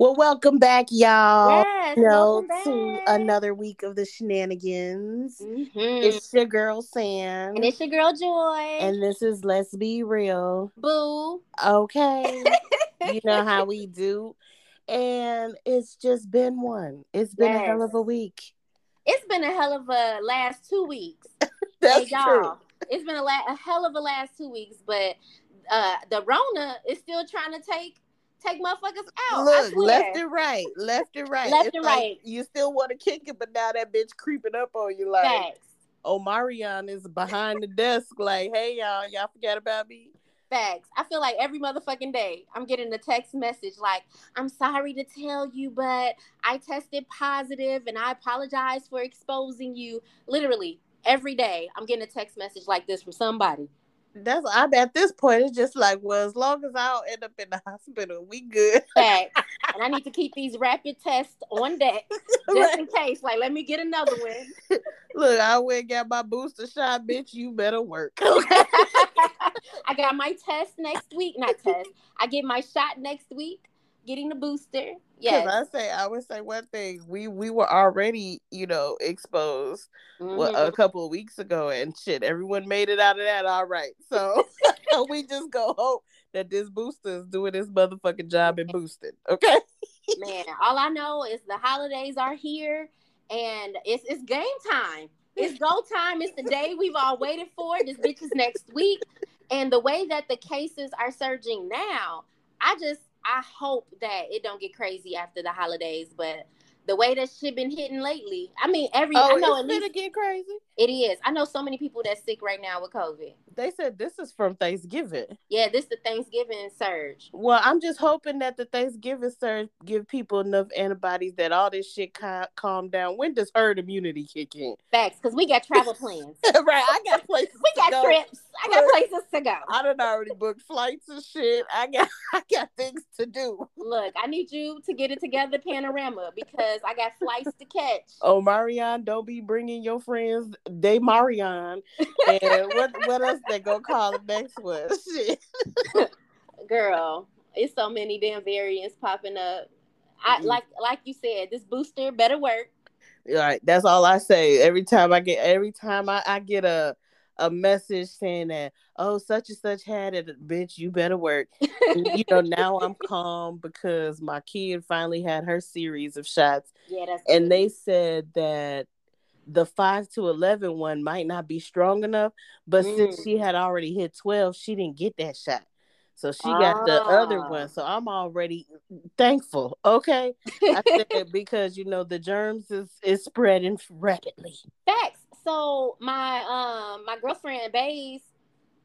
Well, welcome back, y'all. Yes, You know, to another week of the shenanigans. Mhm. It's your girl Sam, and it's your girl Joy. and this is Let's Be Real. Boo. Okay, you know how we do, and it's just been one. It's been a hell of a week. It's been a hell of a last two weeks. That's hey, y'all. true. It's been a, la- a hell of a last two weeks, but uh the Rona is still trying to take take motherfuckers out. Look, left and right, left and right. Left It's and like right. You still want to kick it, but now that bitch creeping up on you like. Facts. Omarion is behind the desk, like, hey y'all, y'all forgot about me. Facts. I feel like every motherfucking day I'm getting a text message like, I'm sorry to tell you, but I tested positive and I apologize for exposing you. Literally, every day I'm getting a text message like this from somebody. That's I'm at this point, it's just like, well, as long as I don't end up in the hospital, we good. And I need to keep these rapid tests on deck just in case. Like, let me get another one. Look, I went and got my booster shot, bitch. You better work. I got my test next week. Not test. I get my shot next week. Getting the booster. Yes. I say, I would say one thing. We we were already, you know, exposed Mhm. a couple of weeks ago, and shit, everyone made it out of that all right. So we just go hope that this booster is doing this motherfucking job and boosting. Okay. Man, all I know is the holidays are here and it's it's game time. It's go time. It's the day we've all waited for. This bitch is next week. And the way that the cases are surging now, I just I hope that it don't get crazy after the holidays. But the way that shit been hitting lately, I mean, every Oh, I know it's gonna get crazy. It is. I know so many people that's sick right now with COVID. They said this is from Thanksgiving. Yeah, this the Thanksgiving surge. Well, I'm just hoping that the Thanksgiving surge give people enough antibodies that all this shit ca- calm down. When does herd immunity kick in? Facts, because we got travel plans. right, I got places. We to got go. trips. I got places to go. I done already booked flights and shit. I got I got things to do. Look, I need you to get it together, Panorama, because I got flights to catch. Oh, Marion, don't be bringing your friends. They Marion, and what what else they gonna call the next one? Girl, it's so many damn variants popping up. I Mhm. like like you said, this booster better work. All right, that's all I say. Every time I get, every time I, I get a a message saying that, oh, such and such had it, bitch, you better work. And, you know, now I'm calm because my kid finally had her series of shots, Yeah, that's and good. they said that the five to 11 one might not be strong enough, but since Mm. she had already hit 12, she didn't get that shot. So she got the other Ah. one. So I'm already thankful. Okay. I said because you know the germs is is spreading rapidly. Facts. So my um my girlfriend Bay's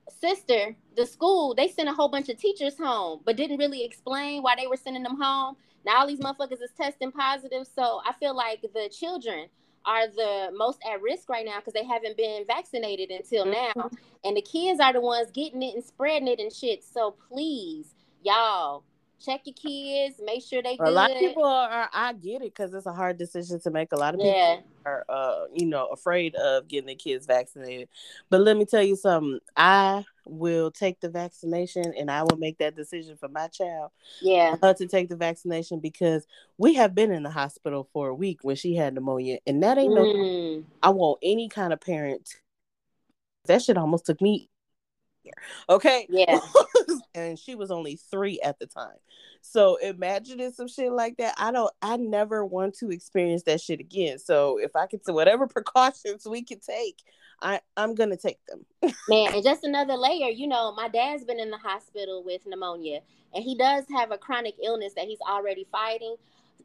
sister, the school, they sent a whole bunch of teachers home, but didn't really explain why they were sending them home. Now all these motherfuckers is testing positive. So I feel like the children are the most at risk right now because they haven't been vaccinated until mm-hmm. now. And the kids are the ones getting it and spreading it and shit. So please, y'all, check your kids, make sure they good. A lot of people are, are I get it because it's a hard decision to make. A lot of people yeah. are uh you know afraid of getting their kids vaccinated. But let me tell you something. I will take the vaccination and I will make that decision for my child Yeah. uh, to take the vaccination because we have been in the hospital for a week when she had pneumonia and that ain't no Mm. I want any kind of parent. That shit almost took me. Okay. Yeah. and she was only three at the time. So imagining some shit like that, I don't. I never want to experience that shit again. So if I can, whatever precautions we can take, I I'm gonna take them. Man, and just another layer, you know, my dad's been in the hospital with pneumonia, and he does have a chronic illness that he's already fighting.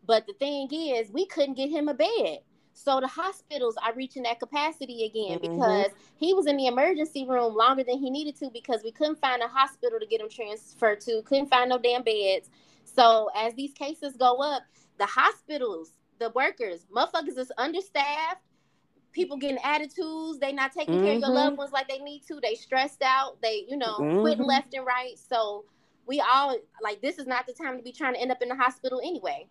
But the thing is, we couldn't get him a bed. So the hospitals are reaching that capacity again Mhm. because he was in the emergency room longer than he needed to because we couldn't find a hospital to get him transferred to, couldn't find no damn beds. So as these cases go up, the hospitals, the workers, motherfuckers is understaffed. People getting attitudes. They not taking care of your Mhm. loved ones like they need to. They stressed out. They, you know, quitting Mhm. left and right. So we all like this is not the time to be trying to end up in the hospital anyway.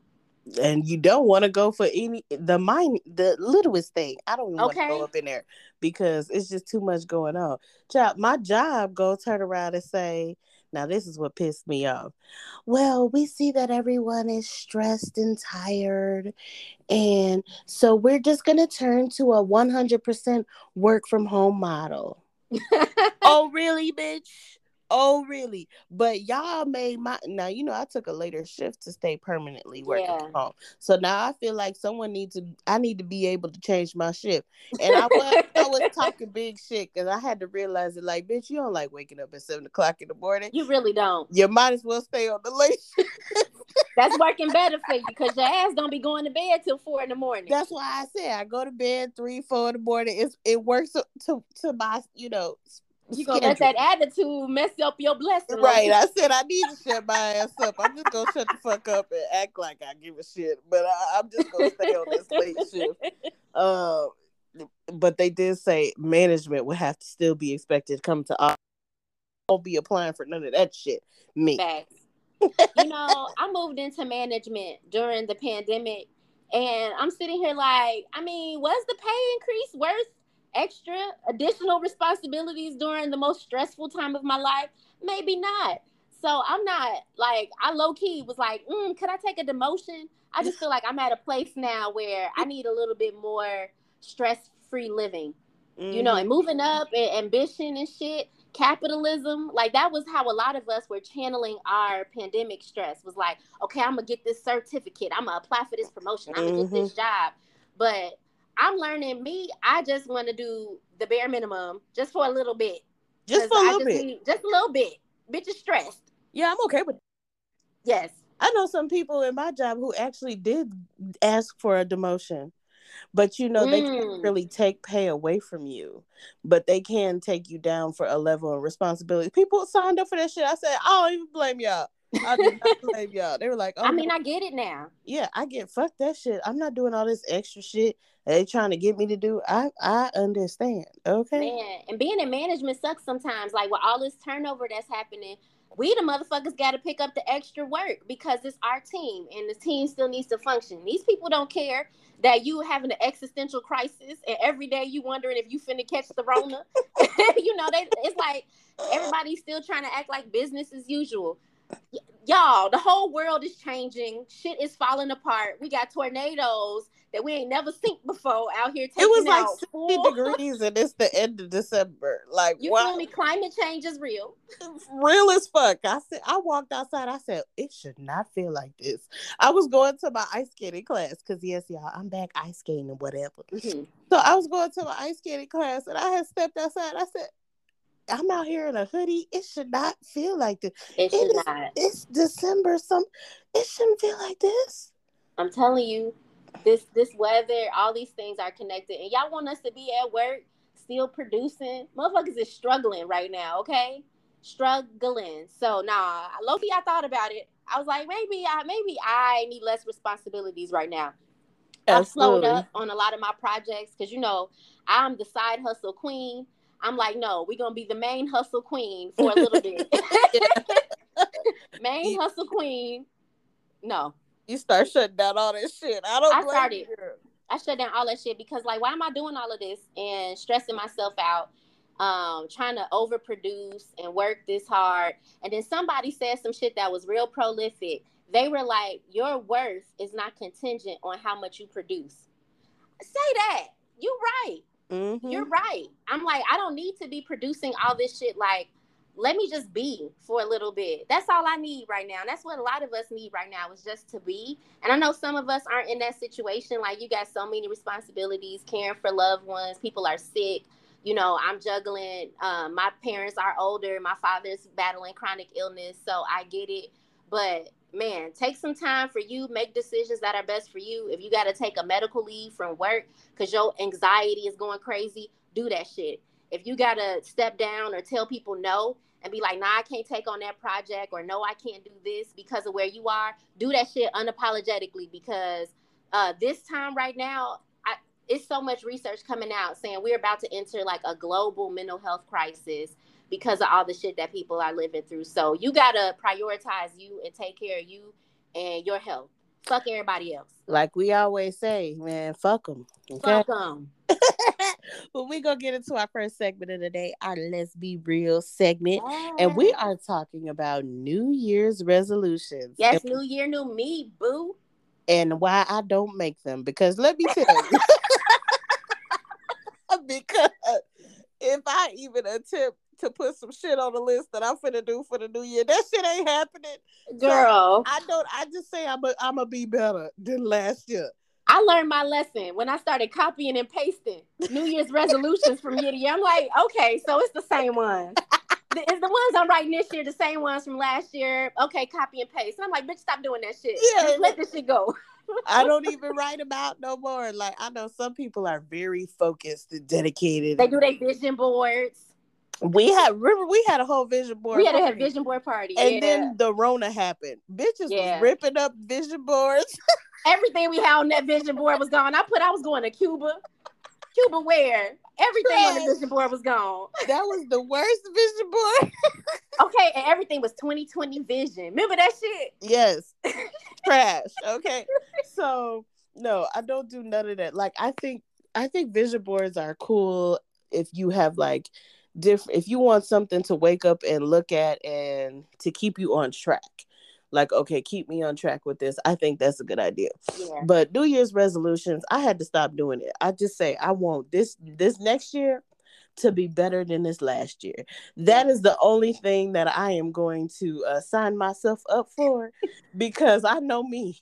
And you don't want to go for any the mind the littlest thing. I don't even want to go up in there because it's just too much going on. Job, my job go turn around and say Now, this is what pissed me off. Well, we see that everyone is stressed and tired. And so we're just going to turn to a 100% work from home model. oh, really, bitch? Oh, really? But y'all made my now. You know, I took a later shift to stay permanently working yeah. from home. So now I feel like someone needs to. I need to be able to change my shift. And I was, I was talking big shit because I had to realize it. Like, bitch, you don't like waking up at seven o'clock in the morning. You really don't. You might as well stay on the late shift. That's working better for you because your ass don't be going to bed till four in the morning. That's why I said I go to bed three, four in the morning. It's it works to to my you know you gonna let that attitude mess up your blessing. Right. I said I need to shut my ass up. I'm just gonna shut the fuck up and act like I give a shit. But I, am just gonna stay on this late shift. Uh, but they did say management would have to still be expected to come to office. Won't be applying for none of that shit. Me. You know, I moved into management during the pandemic and I'm sitting here like, I mean, was the pay increase worth extra additional responsibilities during the most stressful time of my life? Maybe not. So I'm not like I low key was like, mm, could I take a demotion? I just feel like I'm at a place now where I need a little bit more stress free living, mm-hmm. you know, and mm-hmm. moving up and ambition and shit, capitalism. Like that was how a lot of us were channeling our pandemic stress. Was like, okay, I'm gonna get this certificate, I'm gonna apply for this promotion, I'm gonna mm-hmm. get this mm-hmm. job, but I'm learning me. I just want to do the bare minimum just for a little bit. Just for a little bit. Need, just a little bit. Bitch is stressed. Yeah, I'm okay with it. Yes. I know some people in my job who actually did ask for a demotion. But you know, mm. they can't mm. really take pay away from you, but they can take you down for a level of responsibility. People signed up for that shit. I said, I don't even blame y'all. I do not blame y'all. They were like, oh, I mean, I get it now. Yeah, I get fuck that shit. I'm not doing all this extra shit they trying to get me to do. I I understand. Okay. Man, and being in management sucks sometimes. Like with all this turnover that's happening, we the motherfuckers got to pick up the extra work because it's our team and the team still needs to function. These people don't care that you having an existential crisis and every day you wondering if you finna catch the Rona. you know, they it's like everybody's still trying to act like business as usual y'all, the whole world is changing. Shit is falling apart. We got tornadoes that we ain't never seen before out here. it was like 60 degrees and it's the end of December. Like, you wow. feel me? Climate change is real. real as fuck. I said, I walked outside. I said, it should not feel like this. I was going to my ice skating class because, yes, y'all, I'm back ice skating and whatever. Mm-hmm. So I was going to my ice skating class and I had stepped outside. I said, I'm out here in a hoodie. It should not feel like this. It should it not. It's December. Some it shouldn't feel like this. I'm telling you, this this weather, all these things are connected. And y'all want us to be at work, still producing. Motherfuckers is struggling right now, okay? Struggling. So nah, Loki, I thought about it. I was like, maybe I maybe I need less responsibilities right now. I've slowed up on a lot of my projects because you know I'm the side hustle queen. I'm like, no, we're gonna be the main hustle queen for a little bit. main hustle queen. No. You start shutting down all this shit. I don't. I started. You. I shut down all that shit because, like, why am I doing all of this and stressing myself out? Um, trying to overproduce and work this hard. And then somebody said some shit that was real prolific. They were like, Your worth is not contingent on how much you produce. Say that. You're right. Mm-hmm. You're right. I'm like, I don't need to be producing all this shit. Like, let me just be for a little bit. That's all I need right now. And that's what a lot of us need right now is just to be. And I know some of us aren't in that situation. Like, you got so many responsibilities, caring for loved ones, people are sick. You know, I'm juggling. Um, my parents are older. My father's battling chronic illness. So I get it. But man, take some time for you, make decisions that are best for you. If you got to take a medical leave from work because your anxiety is going crazy, do that shit. If you got to step down or tell people no and be like, nah, I can't take on that project or no, I can't do this because of where you are, do that shit unapologetically because uh, this time right now, I, it's so much research coming out saying we're about to enter like a global mental health crisis because of all the shit that people are living through. So you gotta prioritize you and take care of you and your health. Fuck everybody else. Like we always say, man, fuck them. Okay? Fuck them. But we're gonna get into our first segment of the day, our Let's Be Real segment. And we are talking about New Year's resolutions. Yes, and, New Year, new me, boo. and why I don't make them. Because let me tell you. because if I even attempt to put some shit on the list that I'm finna do for the new year, that shit ain't happening. Girl, I don't I just say I'm a, I'm gonna be better than last year. I learned my lesson when I started copying and pasting New Year's resolutions from year to year. I'm like, okay, so it's the same one. The- Is the ones I'm writing this year the same ones from last year? Okay, copy and paste. And I'm like, bitch, stop doing that shit. Yeah. Just let this shit go. I don't even write about no more. Like I know some people are very focused and dedicated. They do their vision boards. We had remember we had a whole vision board. We had party. vision board party. And yeah. then the Rona happened. Bitches Yeah. was ripping up vision boards. everything we had on that vision board was gone. I put I was going to Cuba. Cuba where? Everything on the vision board was gone. that was the worst vision board. Okay, and everything was 2020 vision. Remember that shit? yes. Trash. Okay. So no, I don't do none of that. Like I think I think vision boards are cool if you have like different if you want something to wake up and look at and to keep you on track. Like, okay, keep me on track with this. I think that's a good idea. Yeah. But New Year's resolutions, I had to stop doing it. I just say I want this this next year to be better than this last year. That is the only thing that I am going to uh, sign myself up for because I know me.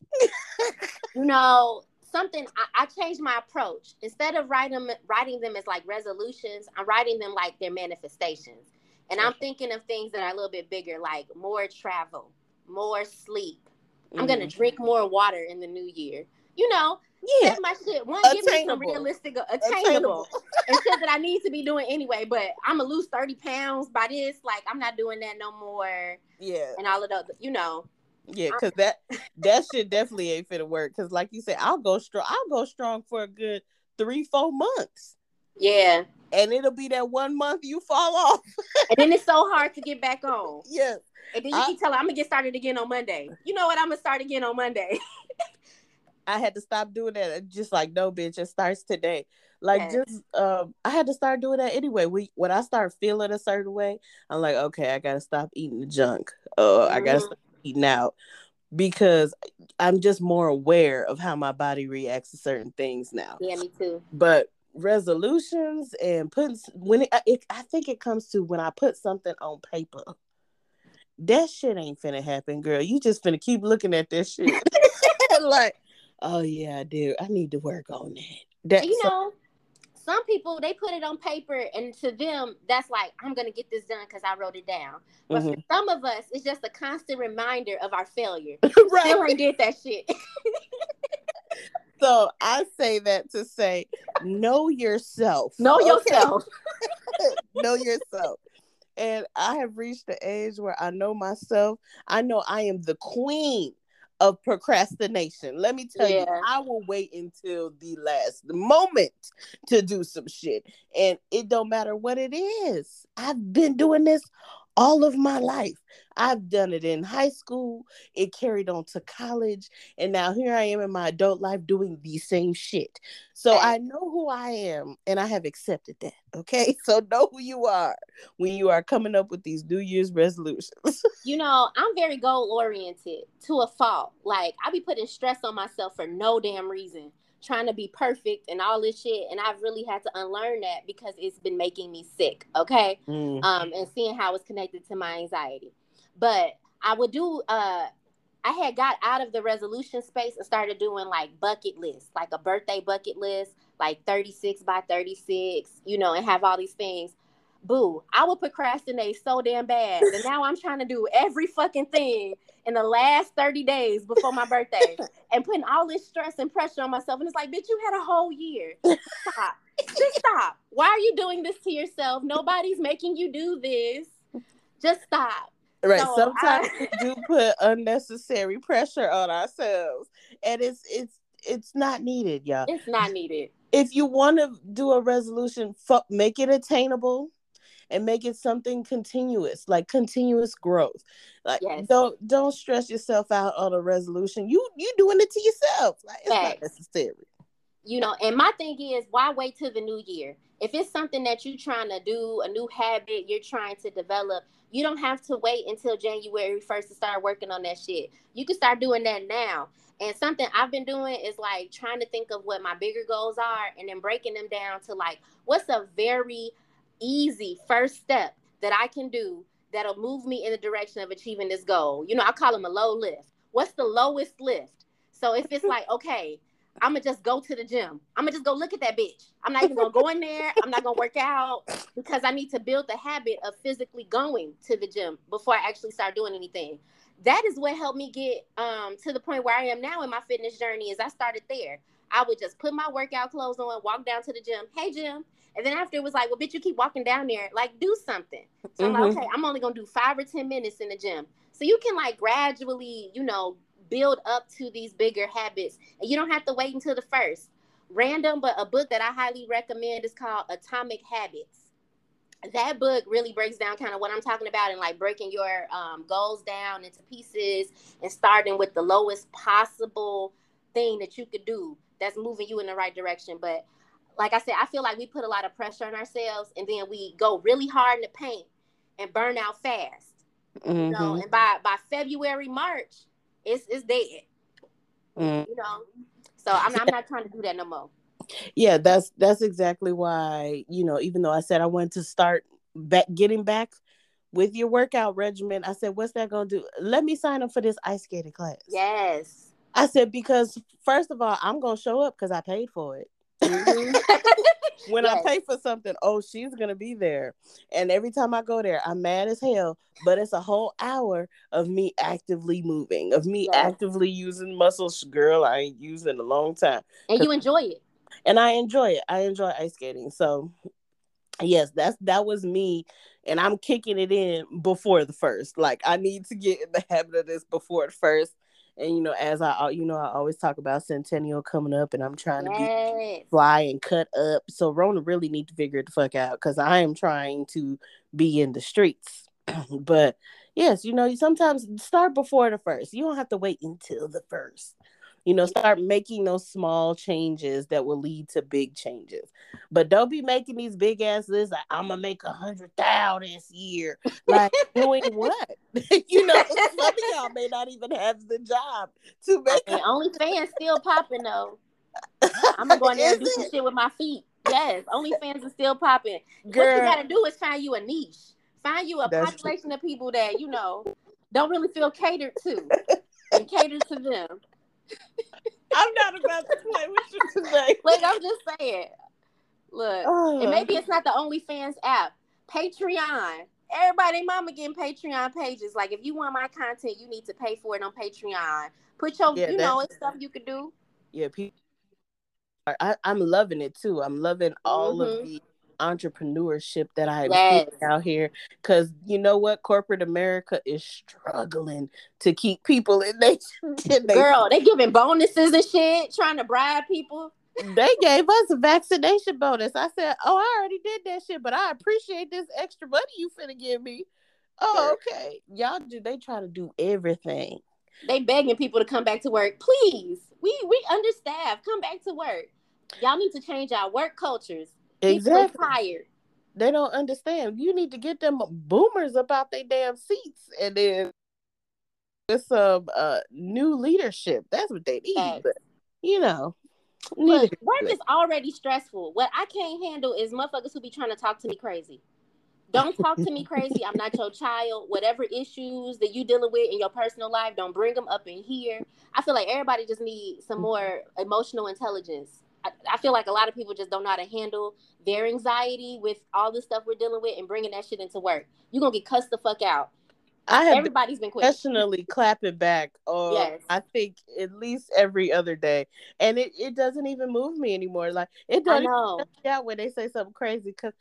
You know, something I, I changed my approach. Instead of writing them writing them as like resolutions, I'm writing them like they're manifestations. And I'm thinking of things that are a little bit bigger, like more travel, more sleep. I'm gonna Mhm. drink more water in the new year. You know, yeah, set my shit. One, give me some realistic, attainable. attainable, and shit that I need to be doing anyway. But I'm gonna lose 30 pounds by this. Like I'm not doing that no more, Yeah, and all of those. You know, yeah, because that that shit definitely ain't fit to work. Because like you said, I'll go strong. I'll go strong for a good three, four months, yeah. and it'll be that one month you fall off. And then it's so hard to get back on. yeah, And then you I- keep telling, I'm gonna get started again on Monday. You know what? I'm gonna start again on Monday. I had to stop doing that. And Just like no, bitch, it starts today. Like just, um, I had to start doing that anyway. We when I start feeling a certain way, I'm like, okay, I gotta stop eating the junk. Uh, I gotta Mhm. stop eating out because I'm just more aware of how my body reacts to certain things now. Yeah, me too. But resolutions and putting when it, it, I think it comes to when I put something on paper. That shit ain't finna happen, girl. You just finna keep looking at this shit. like, oh yeah, I do. I need to work on that. That you know, some people they put it on paper, and to them, that's like, I'm gonna get this done because I wrote it down. But Mhm. for some of us, it's just a constant reminder of our failure. right. Did that shit. So I say that to say, know yourself. know okay? yourself. know yourself. And I have reached the age where I know myself. I know I am the queen of procrastination. Let me tell you, I will wait until the last moment to do some shit. And it don't matter what it is. I've been doing this all of my life. I've done it in high school, it carried on to college, and now here I am in my adult life doing the same shit. So. I know who I am and I have accepted that. Okay. So know who you are when you are coming up with these New Year's resolutions. you know, I'm very goal oriented to a fault. Like I be putting stress on myself for no damn reason, trying to be perfect and all this shit. And I've really had to unlearn that because it's been making me sick. Okay. Mm. Um, and seeing how it's connected to my anxiety. But I would do uh I had got out of the resolution space and started doing like bucket lists, like a birthday bucket list, like 36 by 36, you know, and have all these things. Boo, I would procrastinate so damn bad. And now I'm trying to do every fucking thing in the last 30 days before my birthday and putting all this stress and pressure on myself. And it's like, bitch, you had a whole year. Stop. Just stop. Why are you doing this to yourself? Nobody's making you do this. Just stop. Right. So Sometimes I- we do put unnecessary pressure on ourselves. And it's it's it's not needed, y'all. It's not needed. If you want to do a resolution, fu- make it attainable and make it something continuous, like continuous growth. Like Yes. don't don't stress yourself out on a resolution. You you doing it to yourself. Like it's not necessary. you know, and my thing is, why wait till the new year? If it's something that you're trying to do, a new habit you're trying to develop, you don't have to wait until January 1st to start working on that shit. You can start doing that now. And something I've been doing is like trying to think of what my bigger goals are and then breaking them down to like what's a very easy first step that I can do that'll move me in the direction of achieving this goal. You know, I call them a low lift. What's the lowest lift? So if it's like, okay, I'm gonna just go to the gym. I'm gonna just go look at that bitch. I'm not even gonna go in there. I'm not gonna work out because I need to build the habit of physically going to the gym before I actually start doing anything. That is what helped me get um, to the point where I am now in my fitness journey. Is I started there. I would just put my workout clothes on, walk down to the gym. Hey, gym. And then after it was like, well, bitch, you keep walking down there. Like, do something. So mm-hmm. I'm like, mm-hmm. okay, I'm only gonna do five or ten minutes in the gym. So you can like gradually, you know, build up to these bigger habits. And you don't have to wait until the first. Random, but a book that I highly recommend is called Atomic Habits. That book really breaks down kind of what I'm talking about and like breaking your um, goals down into pieces and starting with the lowest possible thing that you could do that's moving you in the right direction. But like I said, I feel like we put a lot of pressure on ourselves and then we go really hard in the paint and burn out fast. Mm-hmm. You know, mm-hmm. and by by February, March, it's it's dead. Mm. You know, so I'm I'm not trying to do that no more. Yeah, that's that's exactly why you know. Even though I said I wanted to start back getting back with your workout regimen, I said, "What's that gonna do? Let me sign up for this ice skating class." Yes. I said because first of all, I'm gonna show up because I paid for it. Mm-hmm. when yes. I pay for something, oh, she's gonna be there. And every time I go there, I'm mad as hell. But it's a whole hour of me actively moving, of me yes. actively using muscles. Girl, I ain't using in a long time. And you enjoy it. And I enjoy it. I enjoy ice skating. So yes, that's that was me. And I'm kicking it in before the first. Like I need to get in the habit of this before the first and you know as i you know i always talk about centennial coming up and i'm trying to be fly and cut up. So rona really need to figure it the fuck out because i am trying to be in the streets. But yes you know you sometimes start before the first. You don't have to wait until the first you know start making those small changes that will lead to big changes. But don't be making these big ass lists like i'm gonna make a hundred thou this year. Like doing what? You know some of y'all may not even have the job to uh, make I mean, OnlyFans still popping though. I'm gonna go in there and do some shit with my feet. Yes OnlyFans is still popping. Girl, what you gotta do is find you a niche. Find you a population true. of people that you know don't really feel catered to and cater to them I'm not about to play with you today. Look, I'm just saying. Look, uh. and maybe it's not the OnlyFans app. Patreon. Everybody, mama getting Patreon pages. Like, if you want my content, you need to pay for it on Patreon. Put your, yeah, you know, it's stuff you could do. Yeah, people. I, I'm loving it too. I'm loving all mm-hmm. of the entrepreneurship that I yes. out here. Cause you know what? Corporate America is struggling to keep people in their girl, they giving bonuses and shit, trying to bribe people. They gave us a vaccination bonus. I said, Oh, I already did that shit, but I appreciate this extra money you finna give me. Oh, okay. Y'all do they try to do everything. They begging people to come back to work. Please. We we understaffed. Come back to work. Y'all need to change our work cultures. Exactly. tired. They don't understand. You need to get them boomers about their damn seats, and then with some uh, new leadership. That's what they need. Yes. But you know, Look, work is already stressful. What I can't handle is motherfuckers who be trying to talk to me crazy. Don't talk to me crazy. I'm not your child. Whatever issues that you dealing with in your personal life, don't bring them up in here. I feel like everybody just needs some more emotional intelligence. I, feel like a lot of people just don't know how to handle their anxiety with all the stuff we're dealing with and bringing that shit into work. You're gonna get cussed the fuck out. I have everybody's been professionally clapping back. Oh, yes. I think at least every other day, and it, it doesn't even move me anymore. Like it doesn't out when they say something crazy, because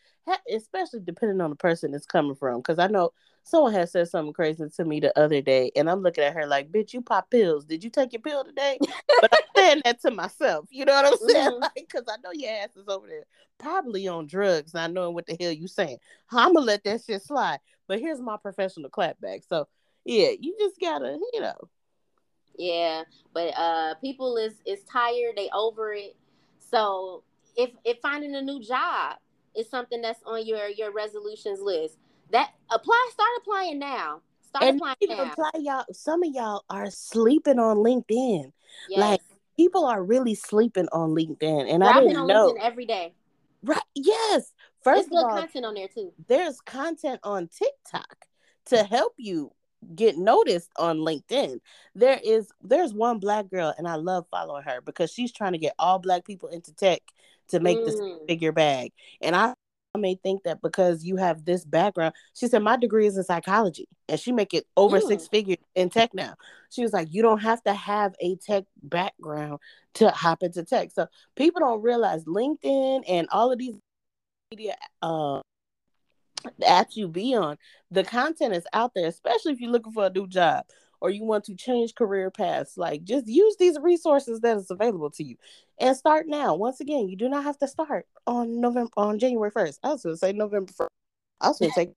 especially depending on the person it's coming from. Because I know someone has said something crazy to me the other day, and I'm looking at her like, "Bitch, you pop pills? Did you take your pill today?" but I'm saying that to myself. You know what I'm saying? Mm-hmm. Like, because I know your ass is over there probably on drugs, not knowing what the hell you saying. I'm gonna let that shit slide. But here's my professional clapback. So yeah, you just gotta, you know. Yeah, but uh, people is is tired. They over it. So if if finding a new job is something that's on your your resolutions list, that apply. Start applying now. Start and applying now. apply y'all. Some of y'all are sleeping on LinkedIn. Yes. Like people are really sleeping on LinkedIn, and Girl, I I've didn't on know. LinkedIn every day. Right? Yes. There's First of good all, content on there too. there's content on TikTok to help you get noticed on LinkedIn. There is there's one black girl and I love following her because she's trying to get all black people into tech to make this Mm. figure bag. And I may think that because you have this background, she said my degree is in psychology and she make it over Mm. six figures in tech now. She was like, you don't have to have a tech background to hop into tech. So people don't realize LinkedIn and all of these media uh apps you be on, the content is out there, especially if you're looking for a new job or you want to change career paths. Like just use these resources that is available to you and start now. Once again, you do not have to start on November on January 1st. I was gonna say November 1st. I was gonna say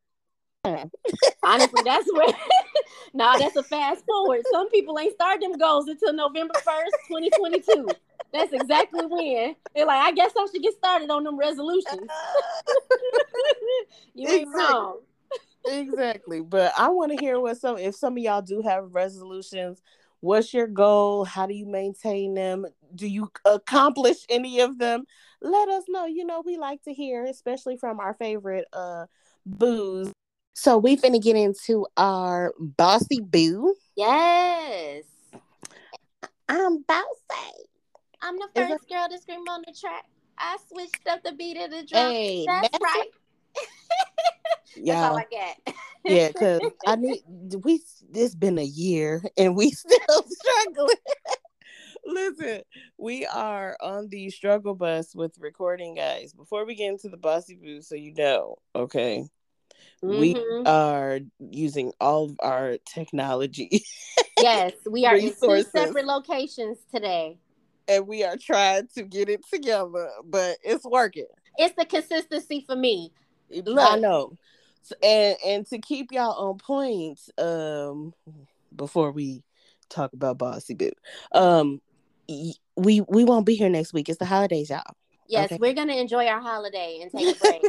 Honestly, that's where. nah, that's a fast forward. Some people ain't start them goals until November first, twenty twenty two. That's exactly when they're like, I guess I should get started on them resolutions. you ain't Exactly. wrong. Exactly. But I want to hear what some if some of y'all do have resolutions. What's your goal? How do you maintain them? Do you accomplish any of them? Let us know. You know, we like to hear, especially from our favorite uh booze. So we finna get into our bossy boo. Yes. I'm bossy. I'm the Is first girl to scream on the track. I switched up the beat of the drum. Hey, that's, right. That's Yeah, all I got. yeah, because I need we. It's been a year and we still struggling. Listen, we are on the struggle bus with recording, guys. Before we get into the bossy boo, so you know, okay, we Mhm. are using all of our technology yes, we are in Resources. two separate locations today. and we are trying to get it together, but it's working. It's the consistency for me. I know. And and to keep y'all on point, um, before we talk about bossy boo, um, we we won't be here next week. It's the holidays, y'all. Yes, Okay. we're gonna enjoy our holiday and take a break.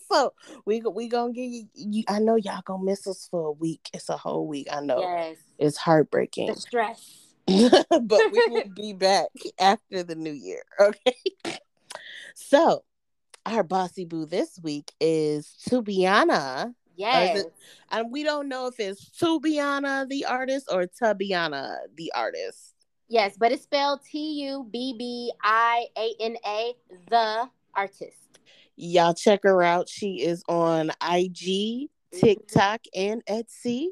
so we we gonna get you, you. I know y'all gonna miss us for a week. It's a whole week. I know yes, it's heartbreaking, the stress. but we will be back after the new year. Okay. So our bossy boo this week is Tubbiana. Yes, And we don't know if it's Tubbiana the artist or Tubbiana the artist. yes, but it's spelled T U B B I A N A, the artist. Y'all check her out. She is on IG, mm-hmm. TikTok, and Etsy.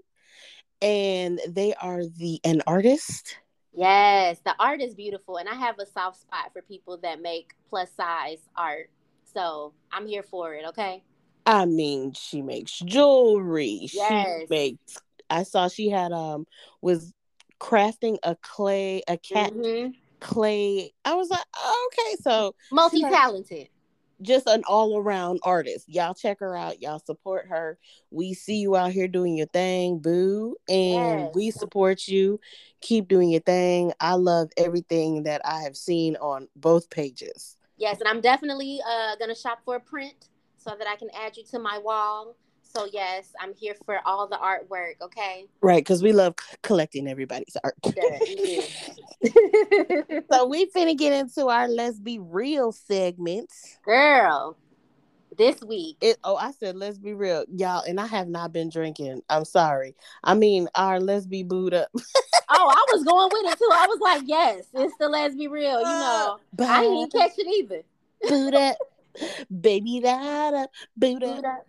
And they are the an artist. Yes, the art is beautiful, and I have a soft spot for people that make plus size art. So I'm here for it. Okay. I mean, she makes jewelry. Yes. She makes I saw she had um was crafting a clay, a cat Mhm. clay. I was like, oh, okay, so Multi talented. just an all around artist. Y'all check her out. Y'all support her. We see you out here doing your thing, boo. And Yes. we support you. Keep doing your thing. I love everything that I have seen on both pages. Yes, and I'm definitely uh gonna shop for a print so that I can add you to my wall. So yes, I'm here for all the artwork. Okay. Right, because we love c- collecting everybody's art. Yeah, we do. so we finna get into our let's be real segment. Girl, this week. It oh, I said let's be real. Y'all, and I have not been drinking. I'm sorry. I mean our let's be booed up. Oh, I was going with it too. I was like, yes, it's the let's be real. You know, But I didn't catch it either. boot up, baby, that up, boot Boot up. up.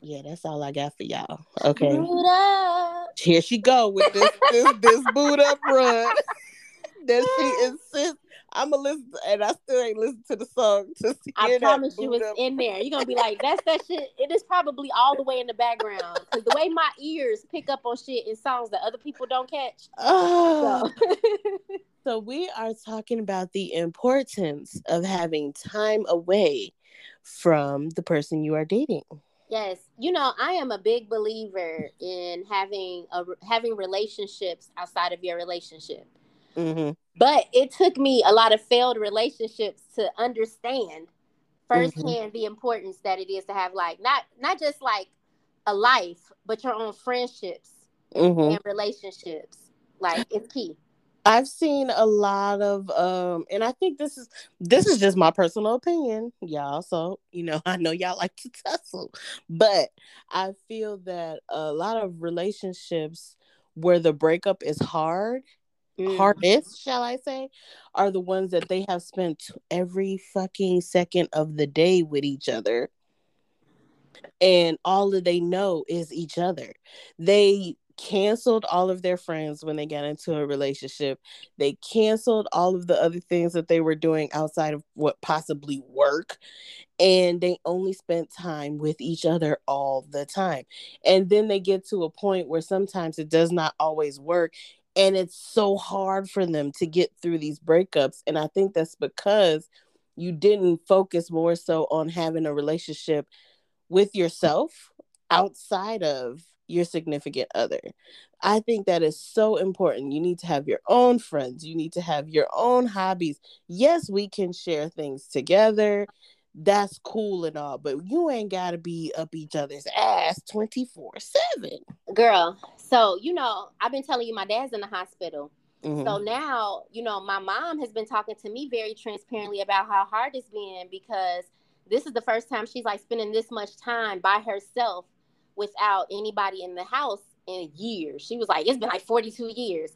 Yeah, that's all I got for y'all. Okay, Boot up. here she go with this this this boot up run. that she insists. I'ma listen, to, and I still ain't listened to the song to hear I promise you boot it's up. in there. You're gonna be like, that's that shit. It is probably all the way in the background. Because the way my ears pick up on shit in songs that other people don't catch. Ah. So So we are talking about the importance of having time away from the person you are dating. yes, you know, I am a big believer in having a having relationships outside of your relationship. hmm But it took me a lot of failed relationships to understand firsthand the importance that it is to have like not not just like a life, but your own friendships hmm and relationships. Like it's key. I've seen a lot of um and I think this is this is just my personal opinion, y'all. So, you know, I know y'all like to tussle, but I feel that a lot of relationships where the breakup is hard, Mm. hardest, shall I say, are the ones that they have spent every fucking second of the day with each other. And all that they know is each other. They canceled all of their friends when they got into a relationship. They canceled all of the other things that they were doing outside of what possibly work. And they only spent time with each other all the time. And then they get to a point where sometimes it does not always work. And it's so hard for them to get through these breakups. And I think that's because you didn't focus more so on having a relationship with yourself outside of your significant other. I think that is so important. You need to have your own friends, you need to have your own hobbies. Yes, we can share things together. That's cool and all, but you ain't got to be up each other's ass 24 7. Girl, so you know, I've been telling you my dad's in the hospital. Mm-hmm. So now, you know, my mom has been talking to me very transparently about how hard it's been because this is the first time she's like spending this much time by herself without anybody in the house in years. She was like, it's been like 42 years.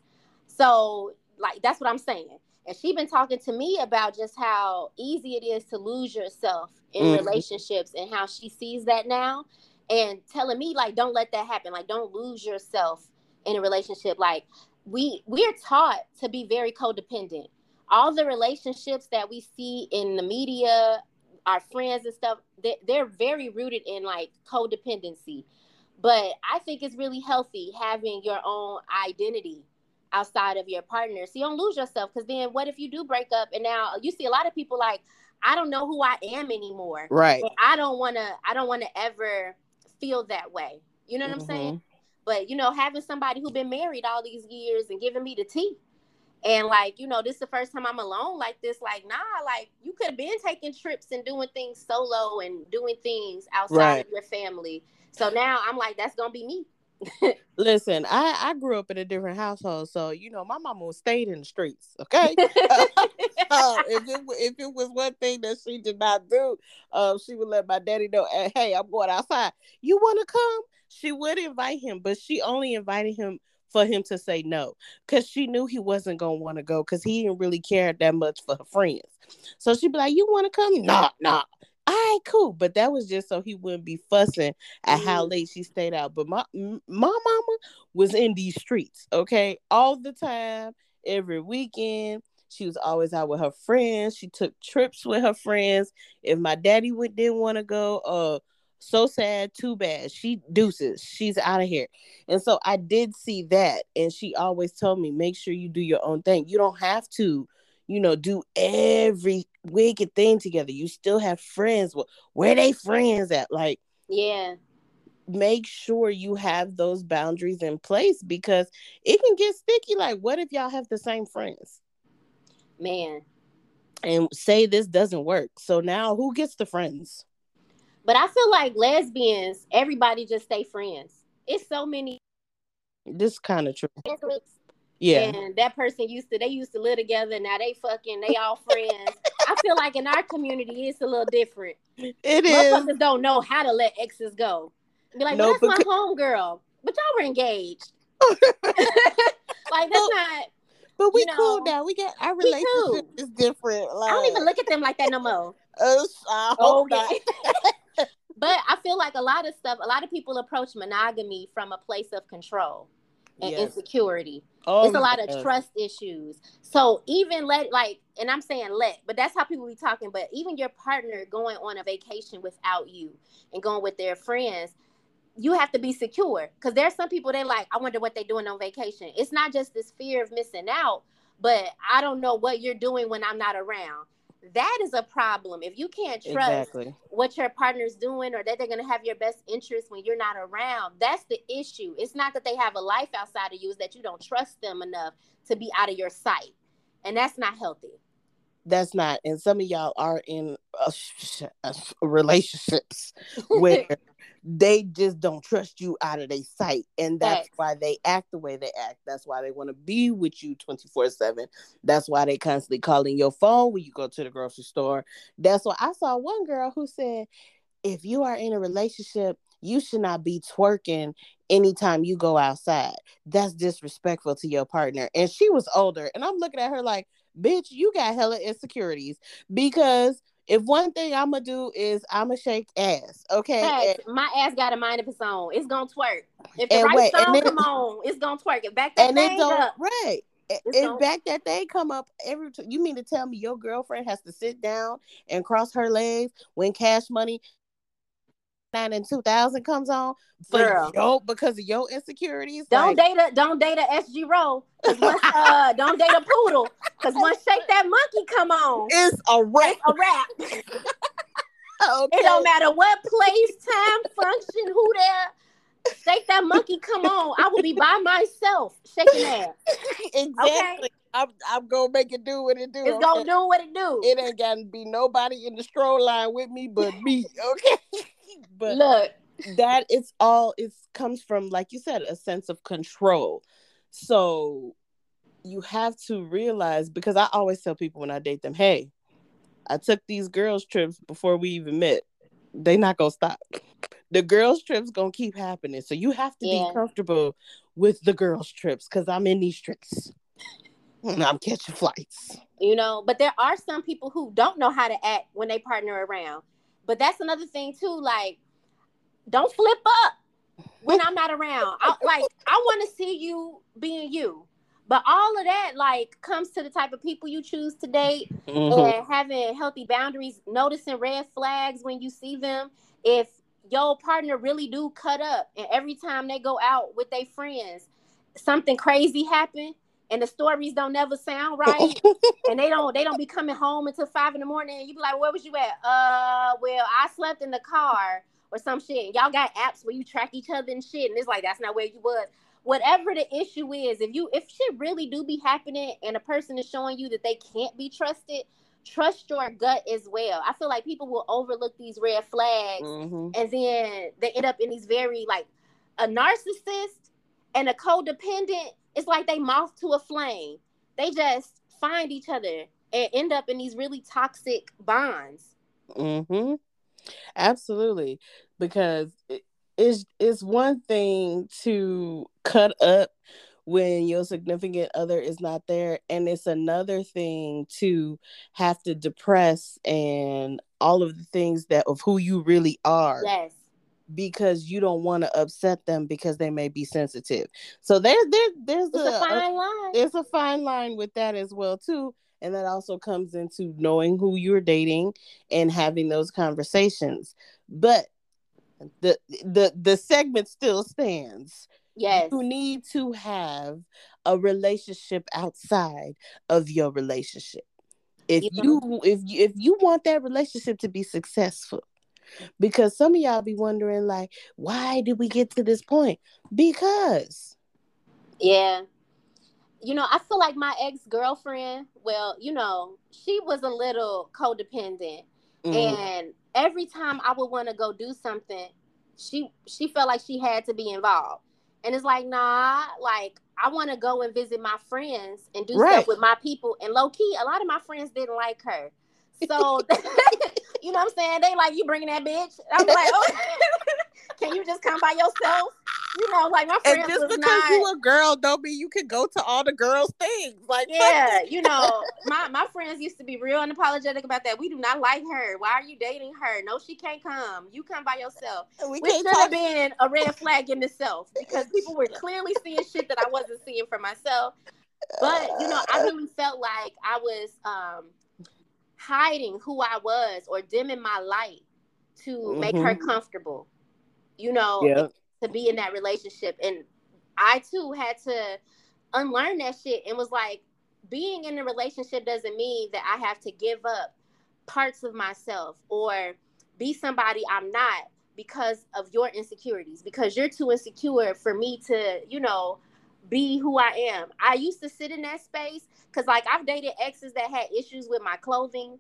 So, like, that's what I'm saying. And she's been talking to me about just how easy it is to lose yourself in Mhm. relationships and how she sees that now and telling me like don't let that happen. Like don't lose yourself in a relationship. Like we we're taught to be very codependent. All the relationships that we see in the media our friends and stuff they, they're very rooted in like codependency. But i think it's really healthy having your own identity outside of your partner so you don't lose yourself. Because then what if you do break up and now you see a lot of people like i don't know who i am anymore. Right. i don't want to i don't want to ever feel that way. You know what i'm saying? Mm-hmm. But you know having somebody who been married all these years and giving me the tea and like you know this is the first time i'm alone like this like nah like you could have been taking trips and doing things solo and doing things outside Right. of your family. So now i'm like that's gonna be me Listen, I I grew up in a different household, so you know my mama stayed in the streets. Okay, uh, if it if it was one thing that she did not do, um, she would let my daddy know, "Eh, "Hey, I'm going outside. You want to come?" She would invite him, but she only invited him for him to say no, because she knew he wasn't gonna want to go, because he didn't really care that much for her friends. So she'd be like, "You want to come?" Nah, nah. All right, cool. But that was just so he wouldn't be fussing at how Mm. late she stayed out. But my my mama was in these streets, okay, all the time, every weekend. She was always out with her friends. She took trips with her friends. If my daddy would didn't want to go, uh, so sad, too bad. She deuces. She's out of here. And so I did see that, and she always told me, make sure you do your own thing. You don't have to, you know, do every wicked thing together. You still have friends. Well, where they friends at? Like yeah make sure you have those boundaries in place because it can get sticky. Like, what if y'all have the same friends man and say this doesn't work? So now who gets the friends? but i feel like lesbians everybody just stay friends it's so many This kind of true. Yeah. And that person used to they used to live together. Now they fucking they all friends. I feel like in our community it's a little different. It is. Don't know how to let exes go. Be like, No, well, that's because- my home girl. But y'all were engaged. like that's not But we you cool know, now. We got our cool. relationship is different. Like, I don't even look at them like that no more. Uh, I hope not. but I feel like a lot of stuff, a lot of people approach monogamy from a place of control and Yes. insecurity. Oh, it's a lot of trust issues. So even let like, and I'm saying let, but that's how people be talking. But even your partner going on a vacation without you and going with their friends, you have to be secure because there's some people they like. I wonder what they're doing on vacation. It's not just this fear of missing out, but I don't know what you're doing when I'm not around. That is a problem. If you can't trust exactly. what your partner's doing or that they're going to have your best interest when you're not around, that's the issue. It's not that they have a life outside of you, is that you don't trust them enough to be out of your sight. And that's not healthy. That's not. And some of y'all are in uh, uh, relationships where they just don't trust you out of their sight and that's why they act the way they act. That's why they want to be with you 24 7 that's why they constantly calling your phone when you go to the grocery store. That's why i saw one girl who said if you are in a relationship you should not be twerking anytime you go outside. That's disrespectful to your partner. And she was older and i'm looking at her like bitch you got hella insecurities because if one thing I'm gonna do is I'm gonna shake ass, okay? And, my ass got a mind of its own. It's gonna twerk. If the right wait, song then, come on, it's gonna twerk. If back that and thing up, right. If back that thing come up every, t- you mean to tell me your girlfriend has to sit down and cross her legs when Cash Money nine and two thousand comes on for Girl. yo because of your insecurities. Don't like, date a don't date a SG roll. uh, don't date a poodle because once shake that monkey come on, it's a wrap. It's a wrap. okay. It don't matter what place, time, function, who there. Shake that monkey, come on. I will be by myself shaking ass. exactly. Okay? I'm, I'm gonna make it do what it do. It's okay? gonna do what it do. It ain't gotta be nobody in the stroll line with me but me. Okay. But look, that it's all it comes from, like you said, a sense of control. So you have to realize because I always tell people when I date them, hey, I took these girls trips before we even met. They not gonna stop. The girls trips gonna keep happening. So you have to yeah. be comfortable with the girls trips because I'm in these trips. And I'm catching flights. You know, but there are some people who don't know how to act when they partner around. But that's another thing too. Like, don't flip up when I'm not around. I, like, I want to see you being you. But all of that like comes to the type of people you choose to date mm-hmm. and having healthy boundaries, noticing red flags when you see them. If your partner really do cut up and every time they go out with their friends, something crazy happen and the stories don't never sound right and they don't they don't be coming home until five in the morning and you be like where was you at? Uh well i slept in the car or some shit. And y'all got apps where you track each other and shit and it's like that's not where you was. Whatever the issue is if you if shit really do be happening and a person is showing you that they can't be trusted trust your gut as well. I feel like people will overlook these red flags mm-hmm. and then they end up in these very like a narcissist and a codependent it's like they moth to a flame. They just find each other and end up in these really toxic bonds. Mm-hmm. Absolutely. Because it's it's one thing to cut up when your significant other is not there and it's another thing to have to depress and all of the things that of who you really are yes because you don't want to upset them because they may be sensitive. So there, there there's a, a, fine line. There's a fine line with that as well too. And that also comes into knowing who you're dating and having those conversations. But the the the segment still stands. Yes. You need to have a relationship outside of your relationship. If you, you if you if you want that relationship to be successful, because some of y'all be wondering like why did we get to this point? Because. Yeah. You know i feel like my ex-girlfriend well you know she was a little codependent. Mm. and every time i would want to go do something she she felt like she had to be involved. And it's like nah like i want to go and visit my friends and do right. stuff with my people. And low key a lot of my friends didn't like her. So you know what I'm saying? They like you bringing that bitch. I'm like, oh, can you just come by yourself? You know, like my friends and just because not... you a girl don't mean you can go to all the girls' things. Like, yeah, you know, my my friends used to be real unapologetic about that. We do not like her. Why are you dating her? No, she can't come. You come by yourself. We Which should talk... have been a red flag in itself because people were clearly seeing shit that I wasn't seeing for myself. But you know, I really felt like I was um hiding who I was or dimming my light to mm-hmm. make her mm-hmm. comfortable, you know, yep. to be in that relationship. And I too had to unlearn that shit and was like, being in a relationship doesn't mean that I have to give up parts of myself or be somebody I'm not because of your insecurities because you're too insecure for me to, you know, be who I am. I used to sit in that space because like I've dated exes that had issues with my clothing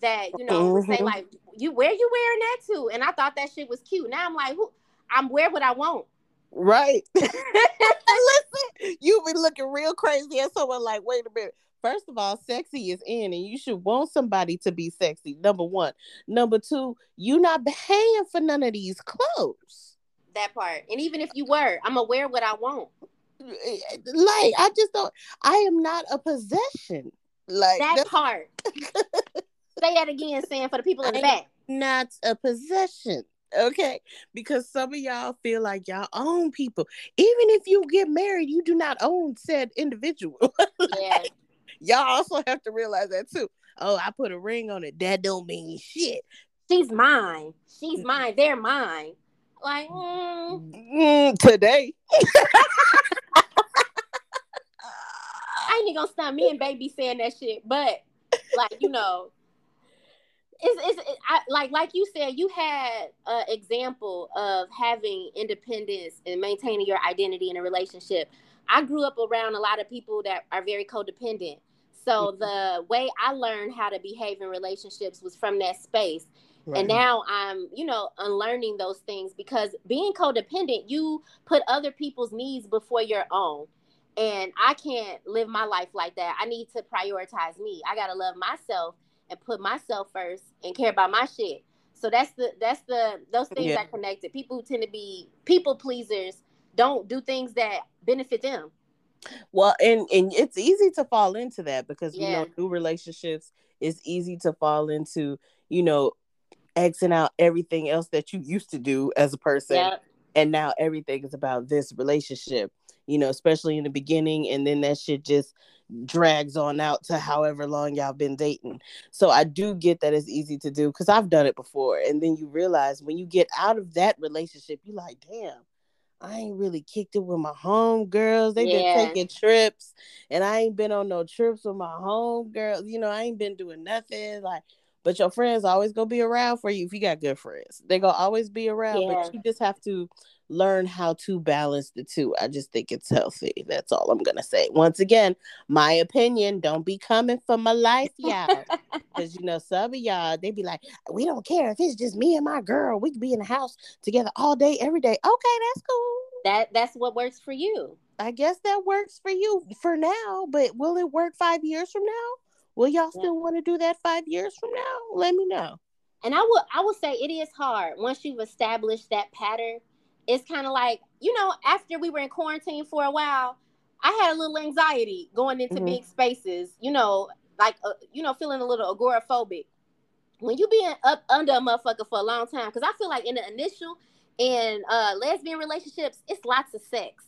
that you know mm-hmm. would say like you where you wearing that to and I thought that shit was cute. Now I'm like who I'm wear what I want. Right. Listen, you be looking real crazy at someone like, wait a minute. First of all, sexy is in, and you should want somebody to be sexy. Number one. Number two, you not paying for none of these clothes. That part. And even if you were, I'm aware what I want. Like, I just don't I am not a possession. Like that part. Say that again, Sam, for the people in the back. Not a possession. Okay. Because some of y'all feel like y'all own people. Even if you get married, you do not own said individual. like, yeah. Y'all also have to realize that too. Oh, I put a ring on it. That don't mean shit. She's mine. She's mine. They're mine. Like mm. Mm, today. Ain't gonna stop me and baby saying that shit, but like you know, it's, it's it, I, like like you said, you had an example of having independence and maintaining your identity in a relationship. I grew up around a lot of people that are very codependent. So mm-hmm. the way I learned how to behave in relationships was from that space. Right. And now I'm, you know, unlearning those things because being codependent, you put other people's needs before your own. And I can't live my life like that. I need to prioritize me. I got to love myself and put myself first and care about my shit. So that's the that's the those things yeah. that connected. People who tend to be people pleasers don't do things that benefit them. Well, and and it's easy to fall into that because yeah. you know new relationships is easy to fall into, you know, Xing out everything else that you used to do as a person. Yep. And now everything is about this relationship, you know, especially in the beginning. And then that shit just drags on out to however long y'all been dating. So I do get that it's easy to do because I've done it before. And then you realize when you get out of that relationship, you like, damn, I ain't really kicked it with my home girls. They've yeah. been taking trips, and I ain't been on no trips with my home girls. You know, I ain't been doing nothing. Like, but your friends always gonna be around for you if you got good friends. They gonna always be around, yeah. but you just have to learn how to balance the two. I just think it's healthy. That's all I'm gonna say. Once again, my opinion. Don't be coming for my life, y'all. Because you know, some of y'all they be like, we don't care if it's just me and my girl. We could be in the house together all day, every day. Okay, that's cool. That that's what works for you. I guess that works for you for now, but will it work five years from now? Will y'all still want to do that five years from now? Let me know. And I will I will say it is hard once you've established that pattern it's kind of like you know after we were in quarantine for a while i had a little anxiety going into mm-hmm. big spaces you know like uh, you know feeling a little agoraphobic when you being up under a motherfucker for a long time because i feel like in the initial and uh lesbian relationships it's lots of sex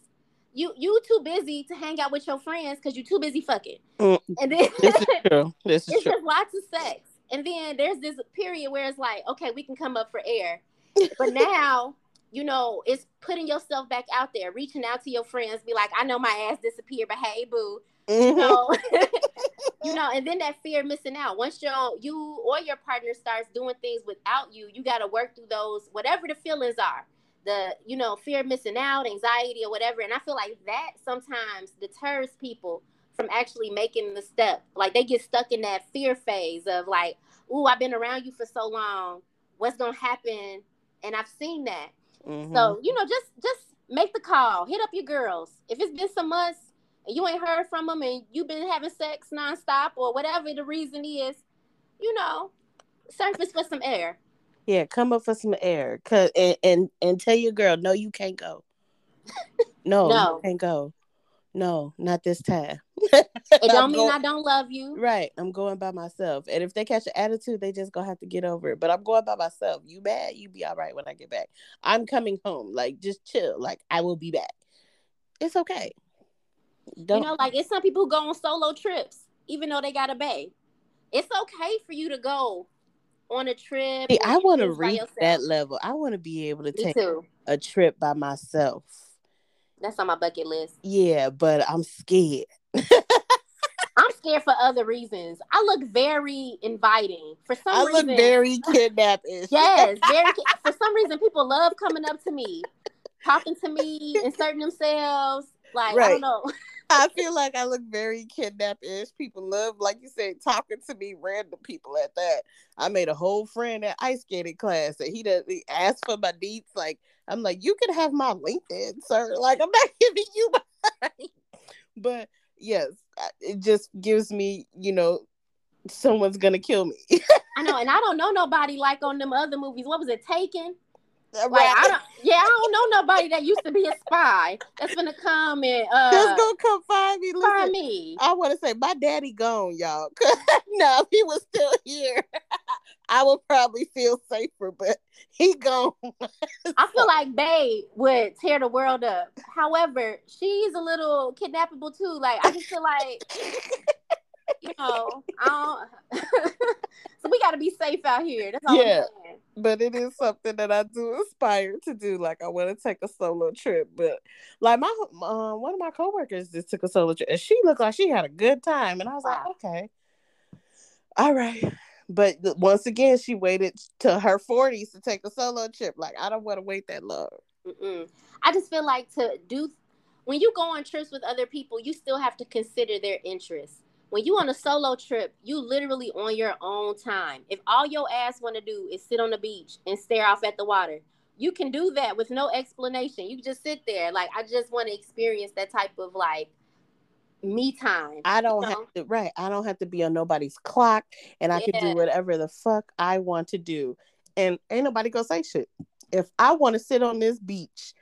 you you too busy to hang out with your friends because you're too busy fucking mm. and then this is true this is it's true. just lots of sex and then there's this period where it's like okay we can come up for air but now you know, it's putting yourself back out there, reaching out to your friends, be like, I know my ass disappeared, but hey, boo. Mm-hmm. You know, you know, and then that fear of missing out. Once you you or your partner starts doing things without you, you got to work through those, whatever the feelings are, the you know, fear of missing out, anxiety, or whatever. And I feel like that sometimes deters people from actually making the step. Like they get stuck in that fear phase of like, "Ooh, I've been around you for so long. What's gonna happen?" And I've seen that. Mm-hmm. So you know, just just make the call. Hit up your girls. If it's been some months and you ain't heard from them, and you've been having sex nonstop or whatever the reason is, you know, surface for some air. Yeah, come up for some air, cause and and, and tell your girl, no, you can't go. No, no, you can't go. No, not this time. it don't mean going, I don't love you. Right. I'm going by myself. And if they catch an attitude, they just gonna have to get over it. But I'm going by myself. You bad, you be all right when I get back. I'm coming home. Like just chill. Like I will be back. It's okay. Don't. You know, like it's some people who go on solo trips, even though they got a babe. It's okay for you to go on a trip. I want to reach that level. I want to be able to Me take too. a trip by myself. That's on my bucket list. Yeah, but I'm scared. I'm scared for other reasons. I look very inviting for some I reason. look very kidnapping. yes, very. for some reason, people love coming up to me, talking to me, inserting themselves. Like I don't know. I feel like I look very kidnap-ish. People love, like you said, talking to me, random people at that. I made a whole friend at ice skating class that he does he asked for my deets. Like, I'm like, you can have my LinkedIn, sir. Like, I'm not giving you my but yes, it just gives me, you know, someone's gonna kill me. I know, and I don't know nobody like on them other movies. What was it, Taken? Like I don't. Yeah, I don't know nobody that used to be a spy that's gonna come and Just uh gonna come find me. Listen, find me. I want to say my daddy gone, y'all. no, if he was still here, I would probably feel safer, but he gone. I feel like Babe would tear the world up. However, she's a little kidnappable too. Like I just feel like you know, I don't. so we got to be safe out here. That's all Yeah. But it is something that I do aspire to do. Like I want to take a solo trip, but like my uh, one of my coworkers just took a solo trip, and she looked like she had a good time, and I was Wow. like, okay, all right. But once again, she waited to her forties to take a solo trip. Like I don't want to wait that long. Mm-mm. I just feel like to do when you go on trips with other people, you still have to consider their interests. When you on a solo trip, you literally on your own time. If all your ass want to do is sit on the beach and stare off at the water, you can do that with no explanation. You just sit there. Like I just want to experience that type of like me time. I don't you have to right. I don't have to be on nobody's clock, and I can do whatever the fuck I want to do, and ain't nobody gonna say shit. If I want to sit on this beach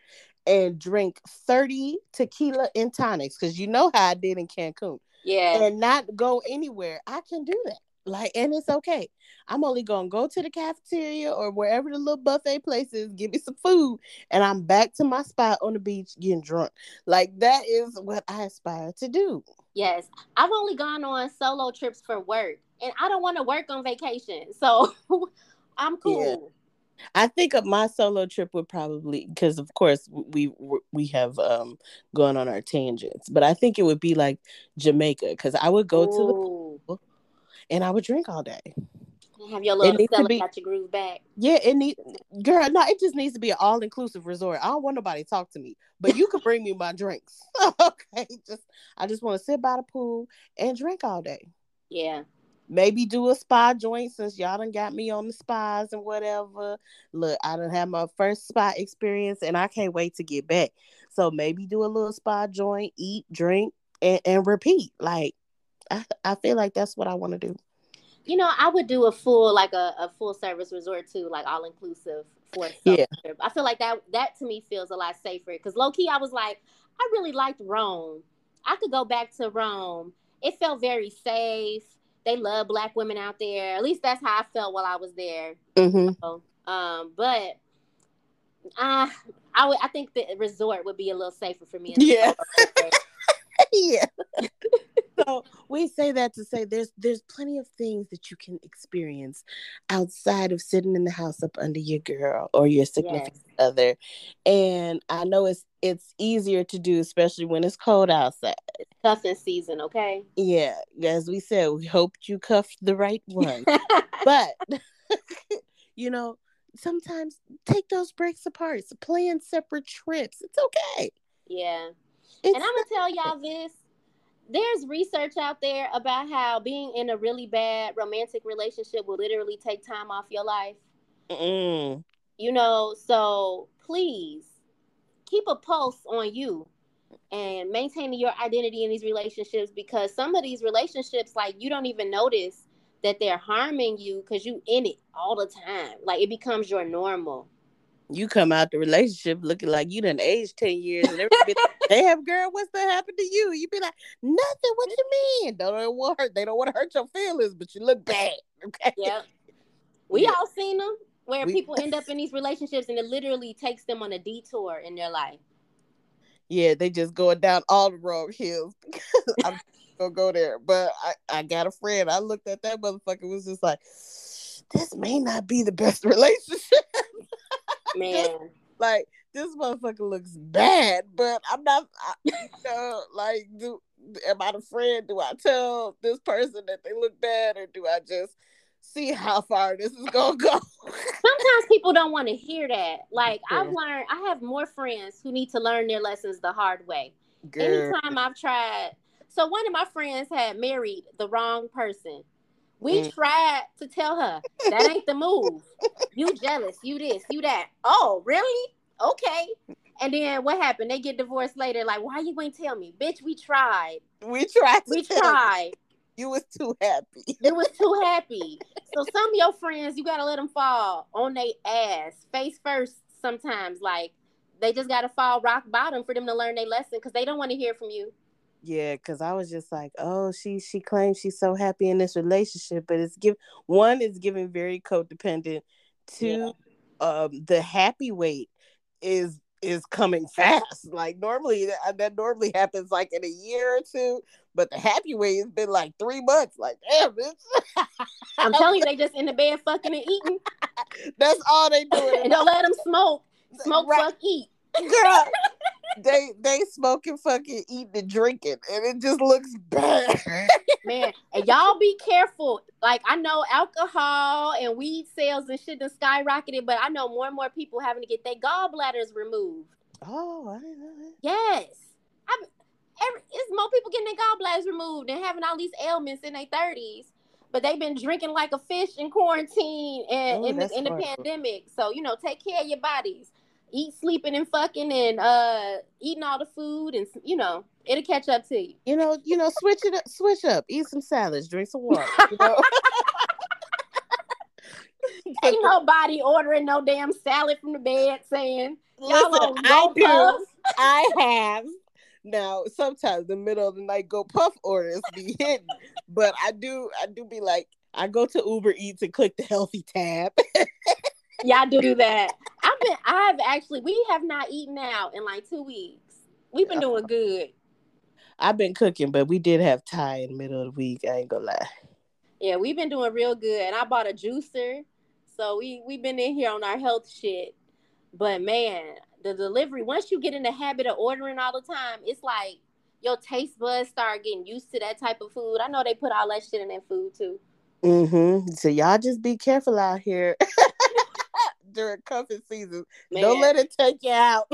and drink thirty tequila and tonics, because you know how I did in Cancun, Yeah. and not go anywhere, I can do that. Like, and it's okay. I'm only gonna go to the cafeteria or wherever the little buffet place is, give me some food, and I'm back to my spot on the beach getting drunk. Like that is what I aspire to do. Yes, I've only gone on solo trips for work, and I don't want to work on vacation, so I'm cool. I think of my solo trip would probably because of course we we have um gone on our tangents, but I think it would be like Jamaica because I would go to the pool and I would drink all day. have your little to be- got your groove back. Yeah, it need girl. No, it just needs to be an all inclusive resort. I don't want nobody to talk to me, but you can bring me my drinks. okay, just I just want to sit by the pool and drink all day. Yeah, maybe do a spa joint since y'all done got me on the spas and whatever. Look, I done had my first spa experience and I can't wait to get back. So maybe do a little spa joint, eat, drink, and, and repeat. Like I, I feel like that's what I want to do. you know, I would do a full like a, a full service resort too, like all inclusive for Yeah. I feel like that that to me feels a lot safer because low key I was like, I really liked Rome. I could go back to Rome. It felt very safe. They love black women out there. At least that's how I felt while I was there. Mm-hmm. So, um, but uh, I would I think the resort would be a little safer for me. Yeah. yeah. so we say that to say there's there's plenty of things that you can experience outside of sitting in the house up under your girl or your significant Yes. other. And I know it's it's easier to do, especially when it's cold outside. Cuffing season, okay? Yeah, as we said, we hoped you cuffed the right one. but you know, sometimes take those breaks apart. Plan separate trips. It's okay. yeah. It's And I'm gonna tell y'all this. There's research out there about how being in a really bad romantic relationship will literally take time off your life. Mm. You know, so please keep a pulse on you and maintaining your identity in these relationships because some of these relationships, like you don't even notice that they're harming you because you in it all the time. Like it becomes your normal. You come out the relationship looking like you done aged 10 years and everybody like, damn girl, what's that happened to you? You be like, nothing, what you mean? Don't want hurt. They don't want to hurt your feelings, but you look bad. Okay. Yep. We Yeah. all seen them where We- people end up in these relationships and it literally takes them on a detour in their life. Yeah, they just going down all the wrong hills. Because I'm gonna go there. But I, I got a friend. I looked at that motherfucker was just like, this may not be the best relationship. Man, like this motherfucker looks bad, but I'm not. I, you know, like, do am I the friend? Do I tell this person that they look bad, or do I just see how far this is gonna go? Sometimes people don't want to hear that. Like yeah. I've learned, I have more friends who need to learn their lessons the hard way. Girl. Anytime I've tried, so one of my friends had married the wrong person. We mm. tried to tell her that ain't the move. You jealous, you this, you that. Oh, really? Okay. And then what happened? They get divorced later. Like, why you ain't tell me, bitch? We tried. We tried. we tried. You was too happy. it was too happy. So some of your friends, you gotta let them fall on their ass, face first. Sometimes, like they just gotta fall rock bottom for them to learn their lesson because they don't want to hear from you. Yeah, because I was just like, oh, she she claims she's so happy in this relationship, but it's give one is giving very codependent. Two, yeah. um, the happy weight is is coming fast. Like normally that, uh, that normally happens like in a year or two, but the happy weight has been like three months. Like damn, bitch. I'm telling you, they just in the bed fucking and eating. That's all they do. and don't let them smoke. Smoke, right. fuck, eat. Girl, they they smoking, fucking eating and drinking, and it just looks bad. Man, and y'all be careful. Like I know alcohol and weed sales and shit have skyrocketed, but I know more and more people having to get their gallbladders removed. Oh, I didn't know that. Yes, I every it's more people getting their gallbladders removed and having all these ailments in their thirties. But they've been drinking like a fish in quarantine and in, the, in the pandemic. So you know, take care of your bodies eat sleeping and fucking and uh eating all the food and you know it'll catch up to you you know you know switch it up switch up eat some salads drink some water you know? ain't nobody ordering no damn salad from the bed saying y'all Listen, I do. I have now sometimes the middle of the night Gopuff orders be hidden but i do i do be like i go to uber eats and click the healthy tab Y'all do do that. I've been I've actually we have not eaten out in like two weeks. We've been doing good. I've been cooking, but we did have Thai in the middle of the week. I ain't gonna lie. Yeah, we've been doing real good. And I bought a juicer. So we we've been in here on our health shit. But man, the delivery, once you get in the habit of ordering all the time, it's like your taste buds start getting used to that type of food. I know they put all that shit in their food too. Mm-hmm. So y'all just be careful out here. during cuffing season. Man. Don't let it take you out.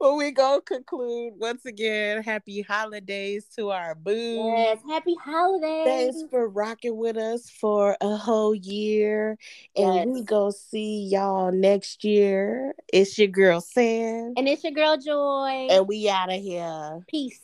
well, we go conclude once again. Happy holidays to our boo. Yes, happy holidays. Thanks for rocking with us for a whole year. And yes. we go see y'all next year. It's your girl Sam. And it's your girl Joy. And we out of here. Peace.